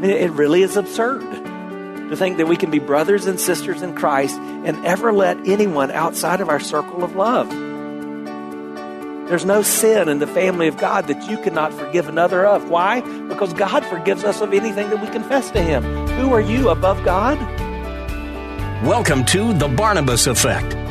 It really is absurd to think that we can be brothers and sisters in Christ and ever let anyone outside of our circle of love. There's no sin in the family of God that you cannot forgive another of. Why? Because God forgives us of anything that we confess to Him. Who are you above God? Welcome to The Barnabas Effect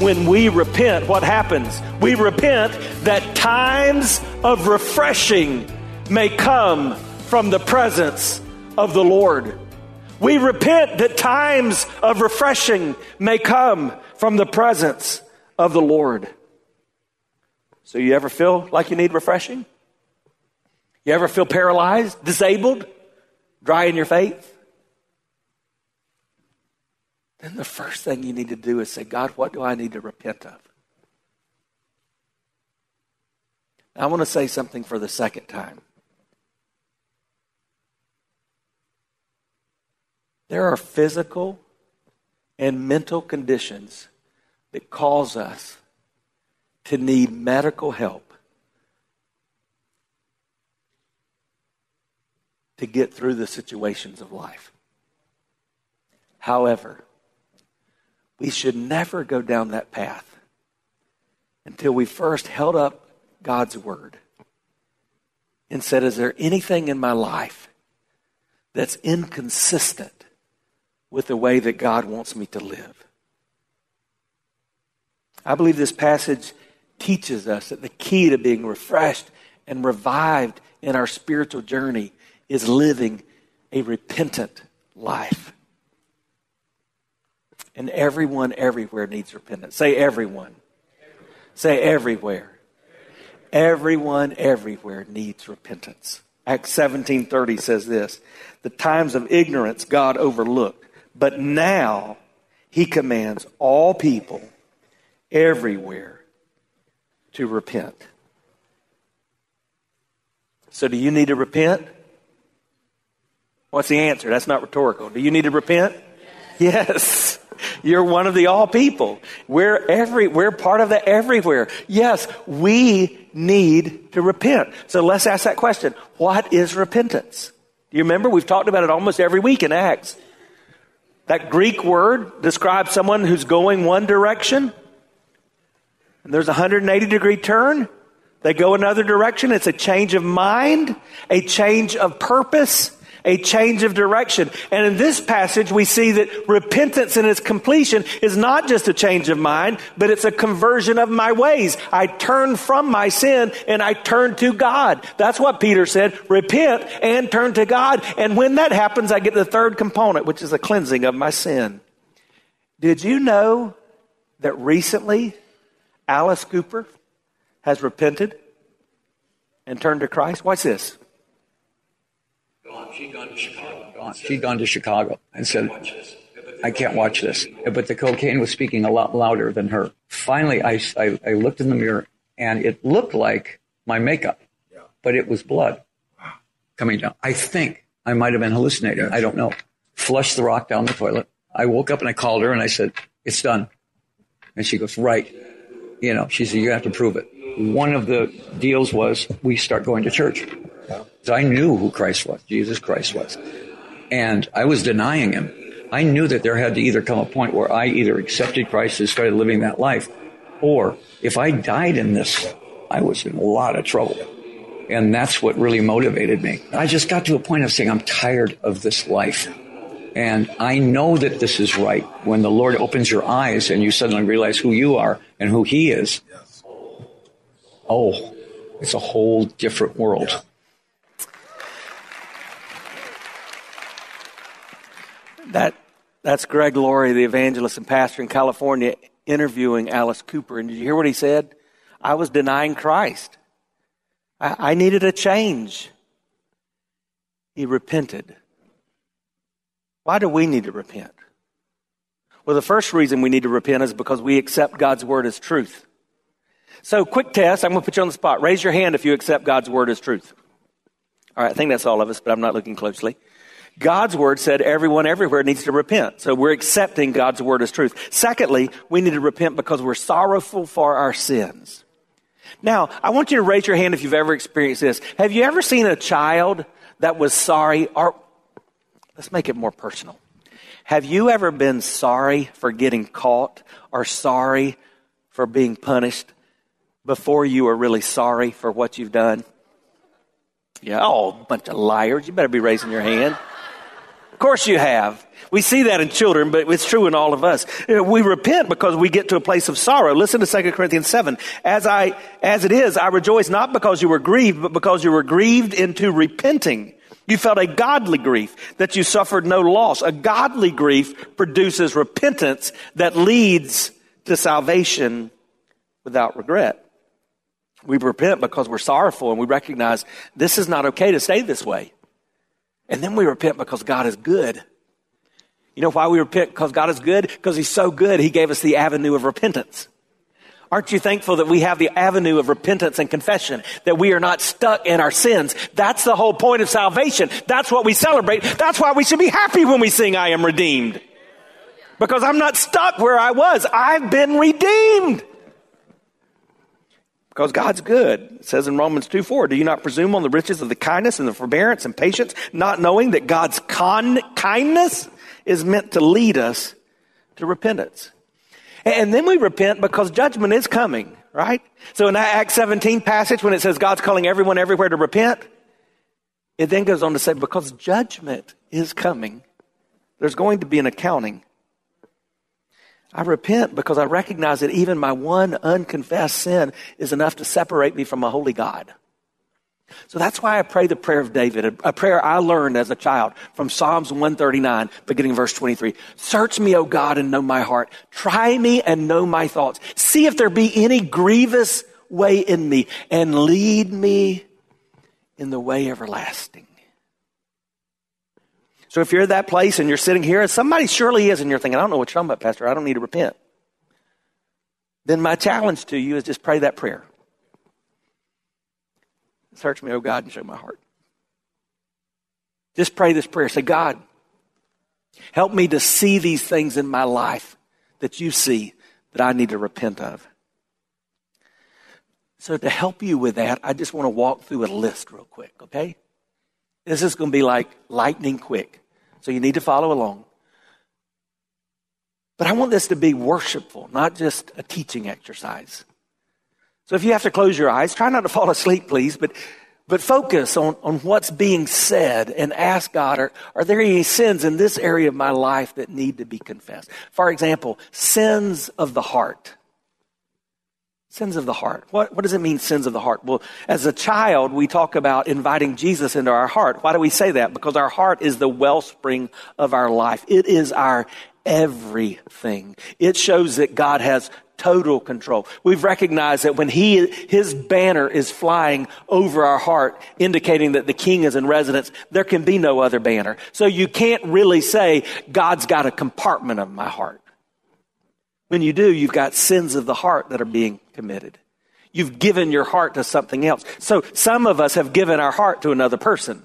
when we repent, what happens? We repent that times of refreshing may come from the presence of the Lord. We repent that times of refreshing may come from the presence of the Lord. So, you ever feel like you need refreshing? You ever feel paralyzed, disabled, dry in your faith? Then the first thing you need to do is say, God, what do I need to repent of? I want to say something for the second time. There are physical and mental conditions that cause us to need medical help to get through the situations of life. However, we should never go down that path until we first held up God's word and said, Is there anything in my life that's inconsistent with the way that God wants me to live? I believe this passage teaches us that the key to being refreshed and revived in our spiritual journey is living a repentant life. And everyone everywhere needs repentance. Say everyone. Say everywhere. Everyone everywhere needs repentance. Acts 17:30 says this, "The times of ignorance God overlooked, but now he commands all people everywhere to repent." So do you need to repent? What's the answer? That's not rhetorical. Do you need to repent? Yes. yes. You're one of the all people. We're every, we're part of the everywhere. Yes, we need to repent. So let's ask that question. What is repentance? Do you remember? We've talked about it almost every week in Acts. That Greek word describes someone who's going one direction. And there's a 180 degree turn. They go another direction. It's a change of mind, a change of purpose, a change of direction. And in this passage, we see that repentance in its completion is not just a change of mind, but it's a conversion of my ways. I turn from my sin and I turn to God. That's what Peter said. Repent and turn to God. And when that happens, I get the third component, which is a cleansing of my sin. Did you know that recently Alice Cooper has repented and turned to Christ? Watch this. She'd gone to Chicago. She'd gone to Chicago and said, I can't watch this. But the cocaine was speaking a lot louder than her. Finally, I, I, I looked in the mirror and it looked like my makeup, but it was blood coming down. I think I might have been hallucinating. I don't know. Flushed the rock down the toilet. I woke up and I called her and I said, It's done. And she goes, Right. You know, she said, You have to prove it. One of the deals was we start going to church. So I knew who Christ was, Jesus Christ was. And I was denying him. I knew that there had to either come a point where I either accepted Christ and started living that life, or if I died in this, I was in a lot of trouble. And that's what really motivated me. I just got to a point of saying, I'm tired of this life. And I know that this is right when the Lord opens your eyes and you suddenly realize who you are and who He is. Oh, it's a whole different world. That that's Greg Laurie, the evangelist and pastor in California, interviewing Alice Cooper. And did you hear what he said? I was denying Christ. I, I needed a change. He repented. Why do we need to repent? Well, the first reason we need to repent is because we accept God's word as truth. So, quick test. I'm going to put you on the spot. Raise your hand if you accept God's word as truth. All right, I think that's all of us, but I'm not looking closely. God's word said everyone everywhere needs to repent. So we're accepting God's word as truth. Secondly, we need to repent because we're sorrowful for our sins. Now, I want you to raise your hand if you've ever experienced this. Have you ever seen a child that was sorry or let's make it more personal. Have you ever been sorry for getting caught or sorry for being punished before you were really sorry for what you've done? Yeah, oh, bunch of liars. You better be raising your hand. Of course you have. We see that in children, but it's true in all of us. Uh, we repent because we get to a place of sorrow. Listen to 2 Corinthians 7. As I, as it is, I rejoice not because you were grieved, but because you were grieved into repenting. You felt a godly grief that you suffered no loss. A godly grief produces repentance that leads to salvation without regret. We repent because we're sorrowful and we recognize this is not okay to stay this way. And then we repent because God is good. You know why we repent? Because God is good? Because He's so good, He gave us the avenue of repentance. Aren't you thankful that we have the avenue of repentance and confession? That we are not stuck in our sins. That's the whole point of salvation. That's what we celebrate. That's why we should be happy when we sing, I am redeemed. Because I'm not stuck where I was. I've been redeemed because God's good. It says in Romans 2 4, do you not presume on the riches of the kindness and the forbearance and patience, not knowing that God's con- kindness is meant to lead us to repentance? And then we repent because judgment is coming, right? So in that Acts 17 passage, when it says God's calling everyone everywhere to repent, it then goes on to say, because judgment is coming, there's going to be an accounting. I repent because I recognize that even my one unconfessed sin is enough to separate me from a holy God. So that's why I pray the prayer of David, a prayer I learned as a child from Psalms 139, beginning verse 23. Search me, O God, and know my heart. Try me and know my thoughts. See if there be any grievous way in me and lead me in the way everlasting. So if you're at that place and you're sitting here, and somebody surely is, and you're thinking, I don't know what you're talking about, Pastor, I don't need to repent. Then my challenge to you is just pray that prayer. Search me, oh God, and show my heart. Just pray this prayer. Say, God, help me to see these things in my life that you see that I need to repent of. So, to help you with that, I just want to walk through a list real quick, okay? This is going to be like lightning quick. So you need to follow along. But I want this to be worshipful, not just a teaching exercise. So if you have to close your eyes, try not to fall asleep, please, but, but focus on, on what's being said and ask God, are, are there any sins in this area of my life that need to be confessed? For example, sins of the heart. Sins of the heart. What, what does it mean, sins of the heart? Well, as a child, we talk about inviting Jesus into our heart. Why do we say that? Because our heart is the wellspring of our life. It is our everything. It shows that God has total control. We've recognized that when he, his banner is flying over our heart, indicating that the king is in residence, there can be no other banner. So you can't really say, God's got a compartment of my heart. When you do, you've got sins of the heart that are being committed. You've given your heart to something else. So some of us have given our heart to another person.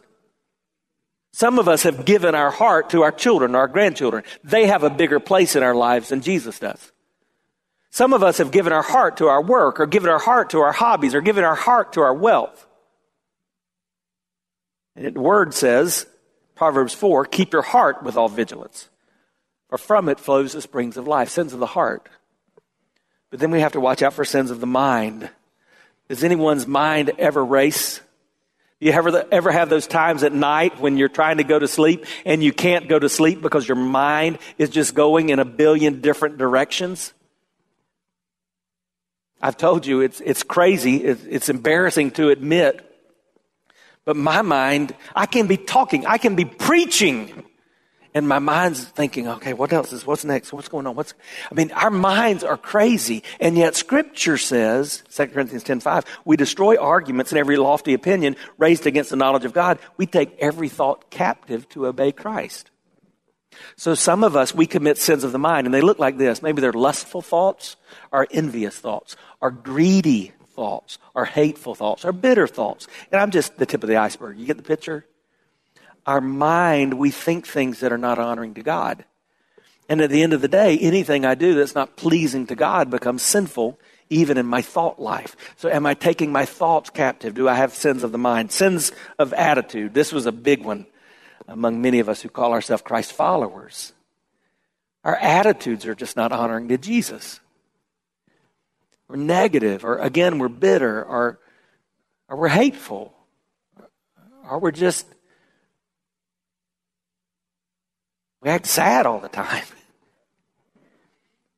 Some of us have given our heart to our children, our grandchildren. They have a bigger place in our lives than Jesus does. Some of us have given our heart to our work, or given our heart to our hobbies, or given our heart to our wealth. And the word says, Proverbs 4, keep your heart with all vigilance for from it flows the springs of life, sins of the heart. But then we have to watch out for sins of the mind. Does anyone's mind ever race? You ever, ever have those times at night when you're trying to go to sleep and you can't go to sleep because your mind is just going in a billion different directions? I've told you it's, it's crazy. It's, it's embarrassing to admit. But my mind, I can be talking, I can be preaching and my mind's thinking, okay, what else is, what's next? What's going on? What's, I mean, our minds are crazy. And yet scripture says, 2 Corinthians 10 5, we destroy arguments and every lofty opinion raised against the knowledge of God. We take every thought captive to obey Christ. So some of us, we commit sins of the mind and they look like this. Maybe they're lustful thoughts or envious thoughts or greedy thoughts or hateful thoughts or bitter thoughts. And I'm just the tip of the iceberg. You get the picture? Our mind, we think things that are not honoring to God. And at the end of the day, anything I do that's not pleasing to God becomes sinful, even in my thought life. So, am I taking my thoughts captive? Do I have sins of the mind? Sins of attitude. This was a big one among many of us who call ourselves Christ followers. Our attitudes are just not honoring to Jesus. We're negative, or again, we're bitter, or, or we're hateful, or we're just We act sad all the time.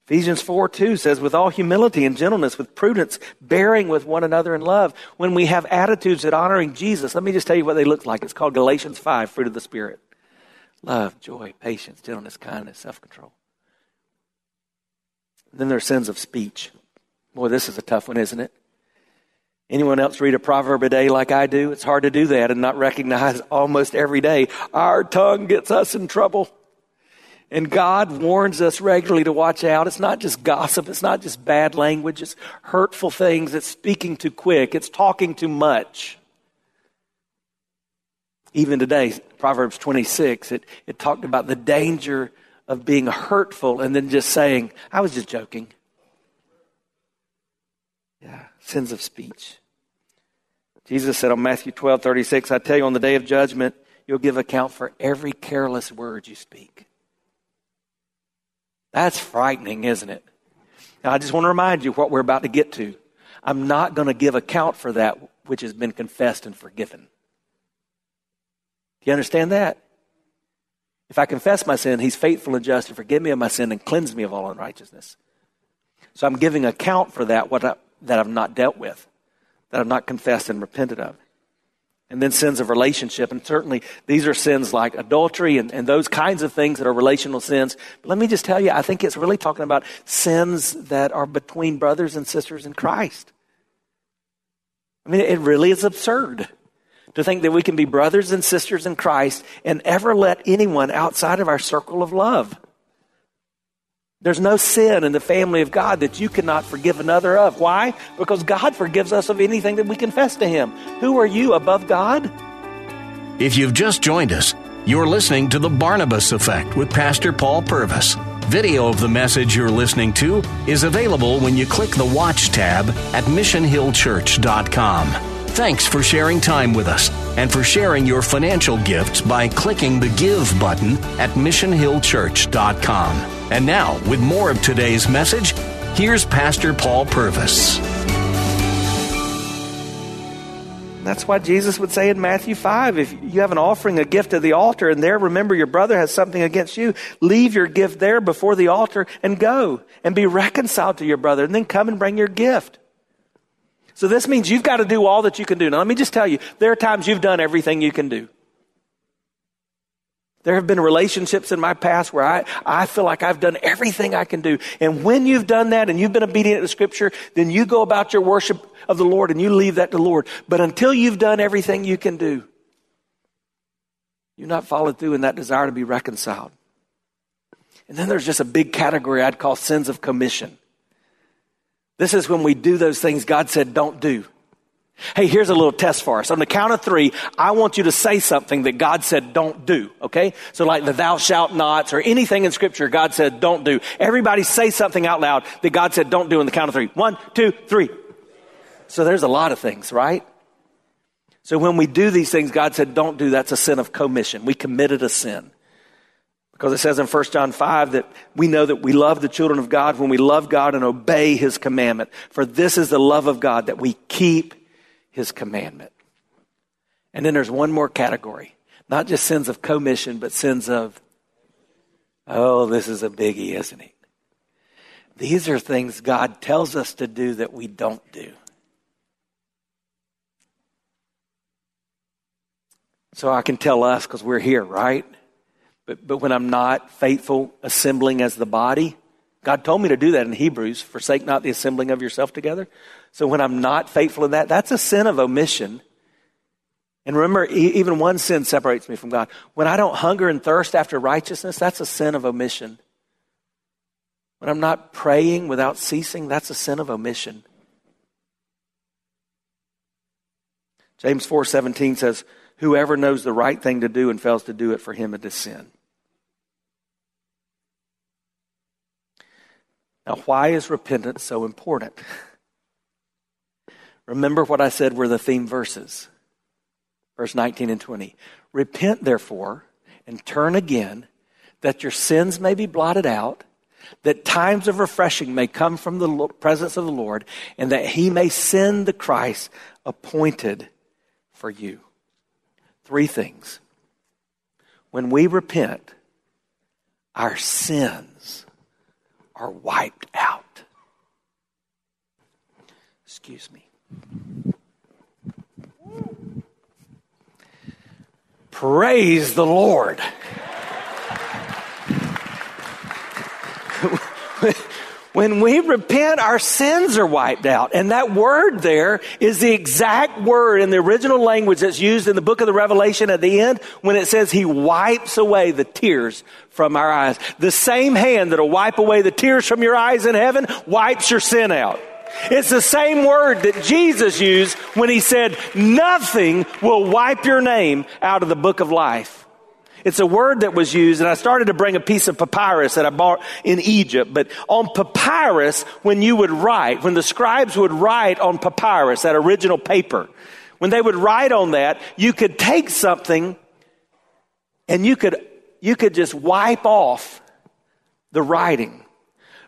Ephesians 4 2 says, with all humility and gentleness, with prudence, bearing with one another in love. When we have attitudes that honoring Jesus, let me just tell you what they look like. It's called Galatians 5, fruit of the Spirit love, joy, patience, gentleness, kindness, self control. Then there are sins of speech. Boy, this is a tough one, isn't it? Anyone else read a proverb a day like I do? It's hard to do that and not recognize almost every day our tongue gets us in trouble. And God warns us regularly to watch out. It's not just gossip. It's not just bad language. It's hurtful things. It's speaking too quick. It's talking too much. Even today, Proverbs 26, it, it talked about the danger of being hurtful and then just saying, I was just joking. Yeah, sins of speech. Jesus said on Matthew 12, 36, I tell you, on the day of judgment, you'll give account for every careless word you speak. That's frightening, isn't it? Now, I just want to remind you what we're about to get to. I'm not going to give account for that which has been confessed and forgiven. Do you understand that? If I confess my sin, he's faithful and just to forgive me of my sin and cleanse me of all unrighteousness. So I'm giving account for that what I, that I've not dealt with, that I've not confessed and repented of and then sins of relationship. And certainly these are sins like adultery and, and those kinds of things that are relational sins. But let me just tell you, I think it's really talking about sins that are between brothers and sisters in Christ. I mean, it really is absurd to think that we can be brothers and sisters in Christ and ever let anyone outside of our circle of love. There's no sin in the family of God that you cannot forgive another of. Why? Because God forgives us of anything that we confess to Him. Who are you above God? If you've just joined us, you're listening to The Barnabas Effect with Pastor Paul Purvis. Video of the message you're listening to is available when you click the Watch tab at missionhillchurch.com. Thanks for sharing time with us and for sharing your financial gifts by clicking the Give button at missionhillchurch.com. And now, with more of today's message, here's Pastor Paul Purvis. That's why Jesus would say in Matthew 5 if you have an offering, a gift at the altar, and there remember your brother has something against you, leave your gift there before the altar and go and be reconciled to your brother, and then come and bring your gift. So this means you've got to do all that you can do. Now, let me just tell you, there are times you've done everything you can do. There have been relationships in my past where I, I feel like I've done everything I can do. And when you've done that and you've been obedient to Scripture, then you go about your worship of the Lord and you leave that to the Lord. But until you've done everything you can do, you're not followed through in that desire to be reconciled. And then there's just a big category I'd call sins of commission. This is when we do those things God said don't do. Hey, here's a little test for us. On the count of three, I want you to say something that God said don't do, okay? So like the thou shalt nots or anything in scripture God said don't do. Everybody say something out loud that God said don't do on the count of three. One, two, three. So there's a lot of things, right? So when we do these things God said don't do, that's a sin of commission. We committed a sin. Because it says in 1 John 5 that we know that we love the children of God when we love God and obey his commandment. For this is the love of God that we keep his commandment. And then there's one more category. Not just sins of commission, but sins of, oh, this is a biggie, isn't it? These are things God tells us to do that we don't do. So I can tell us because we're here, right? But, but when I'm not faithful assembling as the body, God told me to do that in Hebrews forsake not the assembling of yourself together. So when I'm not faithful in that, that's a sin of omission. And remember, even one sin separates me from God. When I don't hunger and thirst after righteousness, that's a sin of omission. When I'm not praying without ceasing, that's a sin of omission. James 4:17 says, "Whoever knows the right thing to do and fails to do it for him it is sin." Now, why is repentance so important? Remember what I said were the theme verses. Verse 19 and 20. Repent, therefore, and turn again, that your sins may be blotted out, that times of refreshing may come from the presence of the Lord, and that he may send the Christ appointed for you. Three things. When we repent, our sins are wiped out. Excuse me. Praise the Lord. When we repent, our sins are wiped out. And that word there is the exact word in the original language that's used in the book of the Revelation at the end when it says he wipes away the tears from our eyes. The same hand that'll wipe away the tears from your eyes in heaven wipes your sin out. It's the same word that Jesus used when he said, nothing will wipe your name out of the book of life. It's a word that was used, and I started to bring a piece of papyrus that I bought in Egypt. But on papyrus, when you would write, when the scribes would write on papyrus, that original paper, when they would write on that, you could take something and you could, you could just wipe off the writing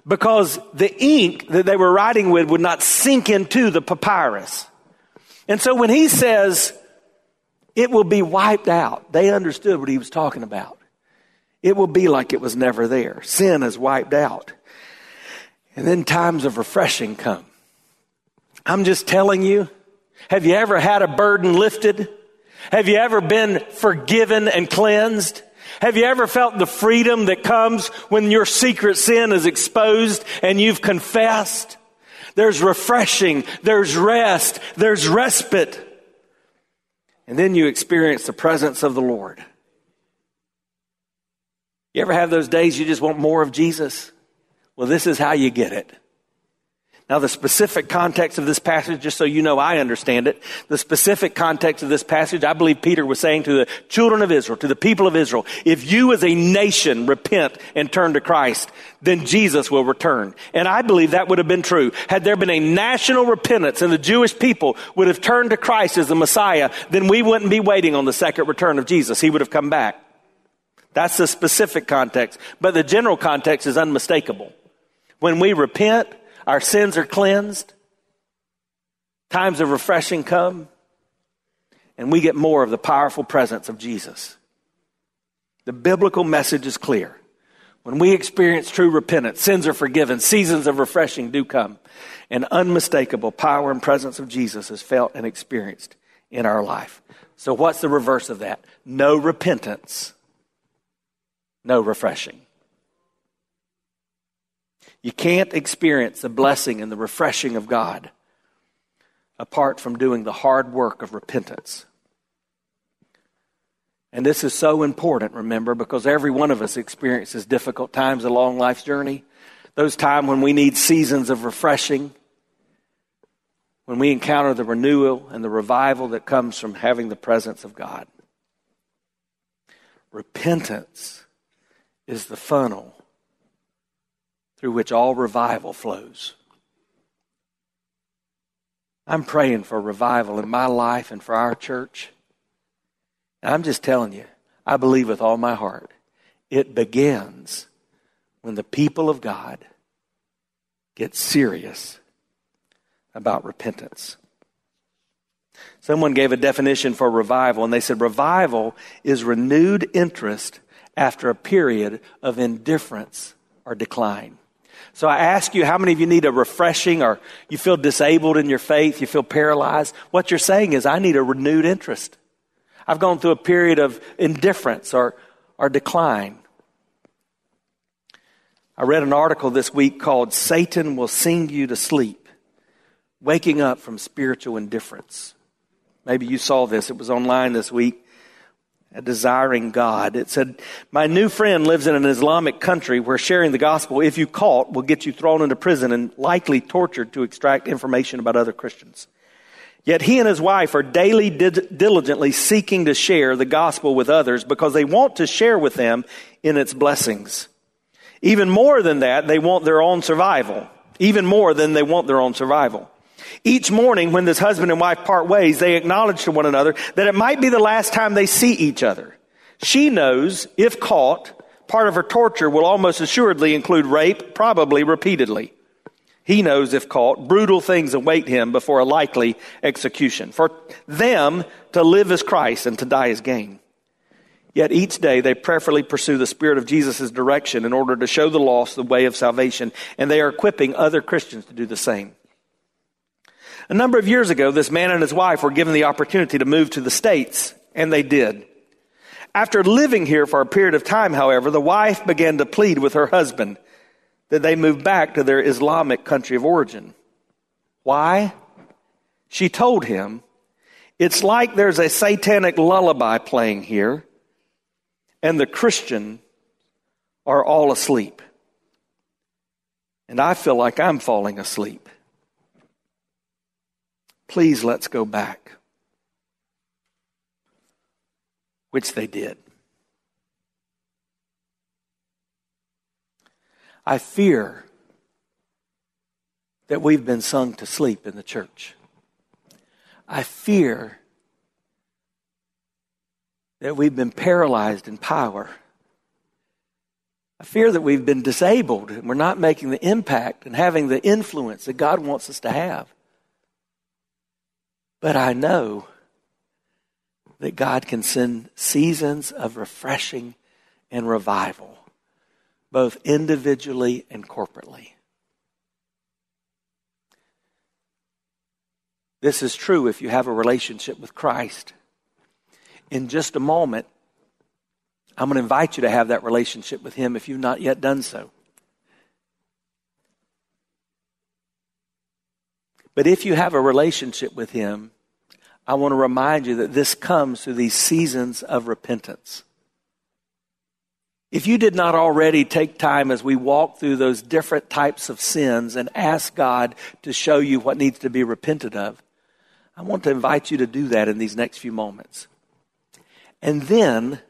because the ink that they were writing with would not sink into the papyrus. And so when he says, it will be wiped out. They understood what he was talking about. It will be like it was never there. Sin is wiped out. And then times of refreshing come. I'm just telling you, have you ever had a burden lifted? Have you ever been forgiven and cleansed? Have you ever felt the freedom that comes when your secret sin is exposed and you've confessed? There's refreshing, there's rest, there's respite. And then you experience the presence of the Lord. You ever have those days you just want more of Jesus? Well, this is how you get it. Now, the specific context of this passage, just so you know I understand it, the specific context of this passage, I believe Peter was saying to the children of Israel, to the people of Israel, if you as a nation repent and turn to Christ, then Jesus will return. And I believe that would have been true. Had there been a national repentance and the Jewish people would have turned to Christ as the Messiah, then we wouldn't be waiting on the second return of Jesus. He would have come back. That's the specific context. But the general context is unmistakable. When we repent, our sins are cleansed. Times of refreshing come. And we get more of the powerful presence of Jesus. The biblical message is clear. When we experience true repentance, sins are forgiven, seasons of refreshing do come, and unmistakable power and presence of Jesus is felt and experienced in our life. So, what's the reverse of that? No repentance, no refreshing. You can't experience the blessing and the refreshing of God apart from doing the hard work of repentance. And this is so important, remember, because every one of us experiences difficult times along life's journey. Those times when we need seasons of refreshing, when we encounter the renewal and the revival that comes from having the presence of God. Repentance is the funnel through which all revival flows. I'm praying for revival in my life and for our church. And I'm just telling you, I believe with all my heart, it begins when the people of God get serious about repentance. Someone gave a definition for revival, and they said revival is renewed interest after a period of indifference or decline. So I ask you, how many of you need a refreshing or you feel disabled in your faith? You feel paralyzed? What you're saying is, I need a renewed interest. I've gone through a period of indifference or, or decline. I read an article this week called Satan Will Sing You to Sleep Waking Up from Spiritual Indifference. Maybe you saw this. It was online this week. A desiring God. It said, My new friend lives in an Islamic country where sharing the gospel, if you caught, will get you thrown into prison and likely tortured to extract information about other Christians. Yet he and his wife are daily diligently seeking to share the gospel with others because they want to share with them in its blessings. Even more than that, they want their own survival. Even more than they want their own survival. Each morning when this husband and wife part ways, they acknowledge to one another that it might be the last time they see each other. She knows, if caught, part of her torture will almost assuredly include rape, probably repeatedly. He knows, if caught, brutal things await him before a likely execution. For them to live as Christ and to die as gain. Yet each day they prayerfully pursue the Spirit of Jesus' direction in order to show the lost the way of salvation, and they are equipping other Christians to do the same. A number of years ago, this man and his wife were given the opportunity to move to the States, and they did. After living here for a period of time, however, the wife began to plead with her husband that they move back to their Islamic country of origin. Why? She told him, It's like there's a satanic lullaby playing here, and the Christian are all asleep. And I feel like I'm falling asleep. Please let's go back. Which they did. I fear that we've been sung to sleep in the church. I fear that we've been paralyzed in power. I fear that we've been disabled and we're not making the impact and having the influence that God wants us to have. But I know that God can send seasons of refreshing and revival, both individually and corporately. This is true if you have a relationship with Christ. In just a moment, I'm going to invite you to have that relationship with Him if you've not yet done so. But if you have a relationship with Him, I want to remind you that this comes through these seasons of repentance. If you did not already take time as we walk through those different types of sins and ask God to show you what needs to be repented of, I want to invite you to do that in these next few moments. And then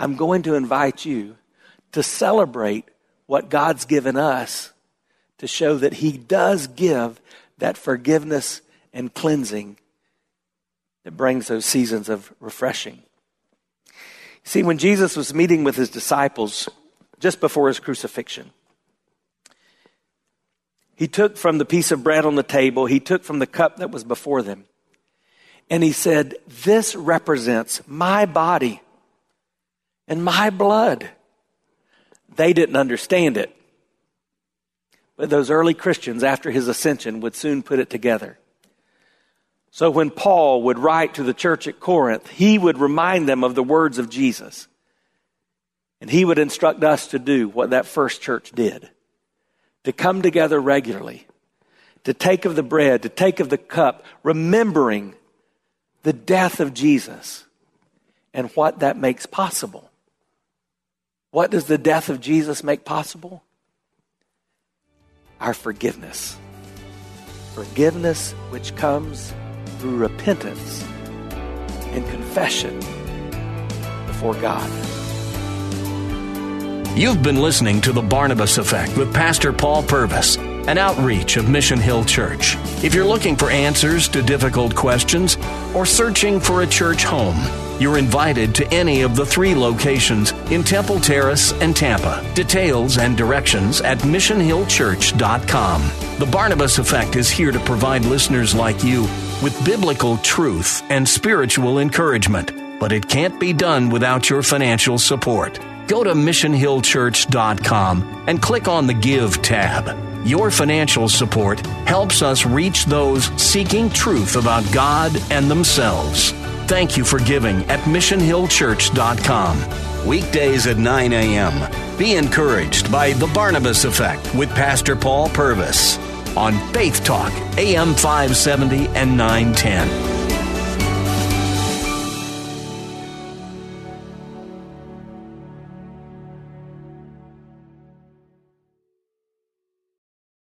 I'm going to invite you to celebrate what God's given us to show that He does give that forgiveness and cleansing that brings those seasons of refreshing. See, when Jesus was meeting with his disciples just before his crucifixion, he took from the piece of bread on the table, he took from the cup that was before them, and he said, This represents my body and my blood. They didn't understand it. But those early Christians, after his ascension, would soon put it together. So when Paul would write to the church at Corinth, he would remind them of the words of Jesus. And he would instruct us to do what that first church did to come together regularly, to take of the bread, to take of the cup, remembering the death of Jesus and what that makes possible. What does the death of Jesus make possible? Our forgiveness. Forgiveness which comes through repentance and confession before God. You've been listening to The Barnabas Effect with Pastor Paul Purvis, an outreach of Mission Hill Church. If you're looking for answers to difficult questions or searching for a church home, You're invited to any of the three locations in Temple Terrace and Tampa. Details and directions at missionhillchurch.com. The Barnabas Effect is here to provide listeners like you with biblical truth and spiritual encouragement, but it can't be done without your financial support. Go to missionhillchurch.com and click on the Give tab. Your financial support helps us reach those seeking truth about God and themselves. Thank you for giving at missionhillchurch.com. Weekdays at 9 a.m. Be encouraged by The Barnabas Effect with Pastor Paul Purvis on Faith Talk, AM 570 and 910.